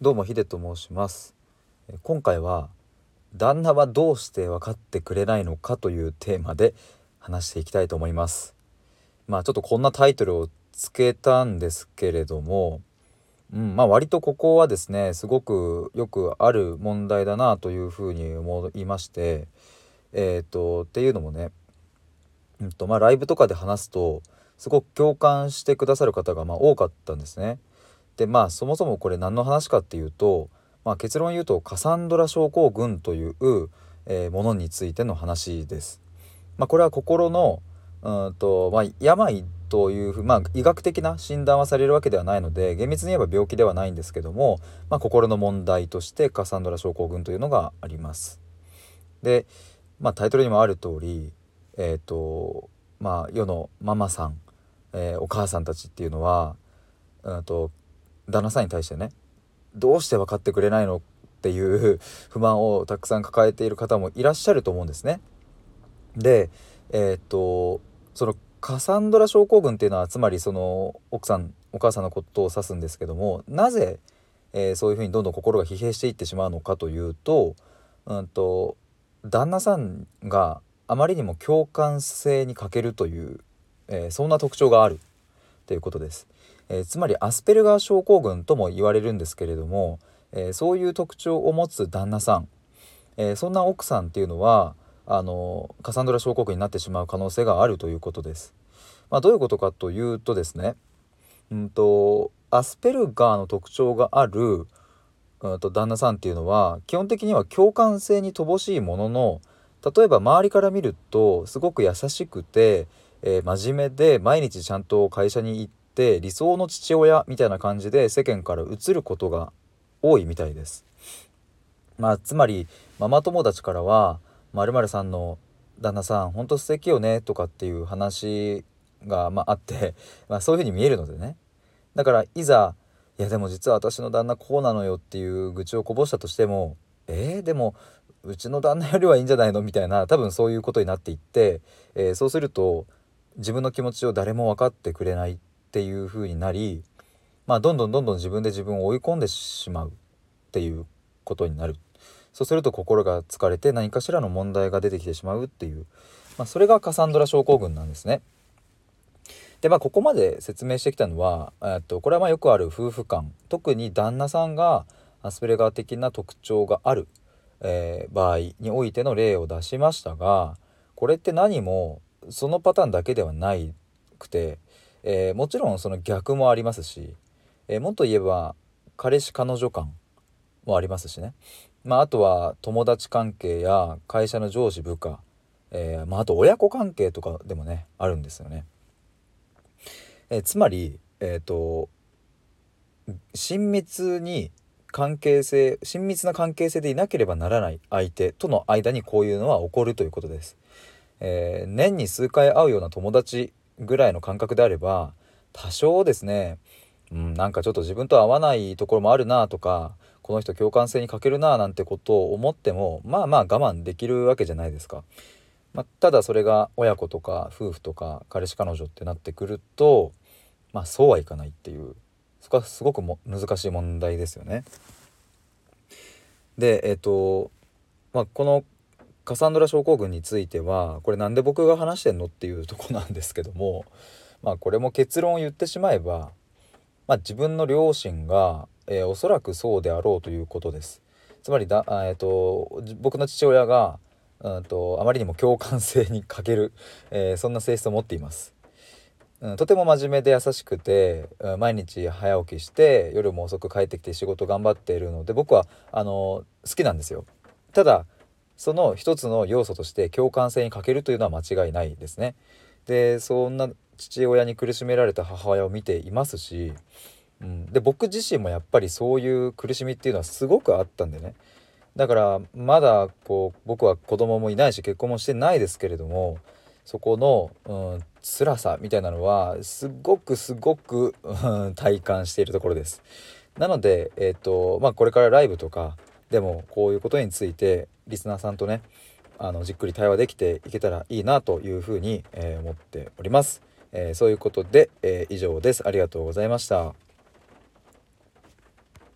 どうもヒデと申します今回は旦那はどうして分かってくれないのかというテーマで話していきたいと思いますまあちょっとこんなタイトルをつけたんですけれどもうんまあ割とここはですねすごくよくある問題だなというふうに思いましてえっ、とっていうのもねうんとまあライブとかで話すとすごく共感してくださる方がま多かったんですね。でまあそもそもこれ何の話かっていうと、まあ、結論言うとカサンドラ症候群という、えー、ものについての話です。まあ、これは心のうんと、まあ、病というふう、まあ、医学的な診断はされるわけではないので厳密に言えば病気ではないんですけども、まあ、心の問題としてカサンドラ症候群というのがあります。で、まあ、タイトルにもある通り、えーとまあ、世のママさん、えー、お母さんたちっていうのは、うんと旦那さんに対してねどうして分かってくれないのっていう 不満をたくさん抱えている方もいらっしゃると思うんですね。でえー、っとそのカサンドラ症候群っていうのはつまりその奥さんお母さんのことを指すんですけどもなぜ、えー、そういうふうにどんどん心が疲弊していってしまうのかというと,、うんと旦那さんがあまりにも共感性に欠けるという、えー、そんな特徴があるということです。えー、つまりアスペルガー症候群とも言われるんですけれども、えー、そういう特徴を持つ旦那さん、えー、そんな奥さんっていうのはあのカサンドラ症候群になってしまう可能性があるということです。まあ、どういうことかというとですね、うんと、アスペルガーの特徴がある、うんと、旦那さんっていうのは基本的には共感性に乏しいものの例えば周りから見るとすごく優しくて、えー、真面目で毎日ちゃんと会社に行って理想の父親みたいな感じで世間から移ることが多いみたいです。まあ、つまりママ友達からは「まるさんの旦那さんほんと素敵よね」とかっていう話が、まあ、あって、まあ、そういう風に見えるのでねだからいざ「いやでも実は私の旦那こうなのよ」っていう愚痴をこぼしたとしても「えー、でもうちの旦那よりはいいんじゃないの?」みたいな多分そういうことになっていって、えー、そうすると自分の気持ちを誰も分かってくれないっていう風になり、まあ、どんどんどんどん自分で自分を追い込んでしまうっていうことになる。そうすると心が疲れて何かしらの問題が出てきてしまうっていう、まあ、それがカサンドラ症候群なんですね。でまあここまで説明してきたのは、えっと、これはまあよくある夫婦間。特に旦那さんがアスペルガー的な特徴がある、えー、場合においての例を出しましたがこれって何もそのパターンだけではなくてえー、もちろんその逆もありますし、えー、もっと言えば彼氏彼女感もありますしね、まあ、あとは友達関係や会社の上司部下、えー、まあ、あと親子関係とかでもねあるんですよね。えつまり、えーと、親密に関係性親密な関係性でいなければならない相手との間にこういうのは起こるということです。え年に数回会うような友達ぐらいの感覚であれば多少ですね、うん、なんかちょっと自分と合わないところもあるなとかこの人共感性に欠けるななんてことを思ってもまあまあ我慢できるわけじゃないですか。まあ、ただそれが親子とか夫婦とか彼氏彼女ってなってくるとまあそうはいかないっていうそこはすごくも難しい問題ですよね。でえっ、ー、とまあこのカサンドラ症候群についてはこれなんで僕が話してんのっていうとこなんですけどもまあこれも結論を言ってしまえば、まあ、自分の両親が、えー、おそらくそうであろうということです。つまりだ、えーと、僕の父親がうんとあまりにも共感性に欠ける、えー、そんな性質を持っています。うん、とても真面目で優しくて、うん、毎日早起きして夜も遅く帰ってきて仕事頑張っているので僕はあの好きなんですよ。ただその一つの要素として共感性に欠けるというのは間違いないですね。でそんな父親に苦しめられた母親を見ていますし、うん、で僕自身もやっぱりそういう苦しみっていうのはすごくあったんでねだからまだこう僕は子供もいないし結婚もしてないですけれどもそこの、うん、辛さみたいなのはすごくすごく、うん、体感しているところです。なので、えーとまあ、これからライブとかでもこういうことについてリスナーさんとねあのじっくり対話できていけたらいいなというふうに、えー、思っております、えー、そういうことで、えー、以上です。ありがとうございました。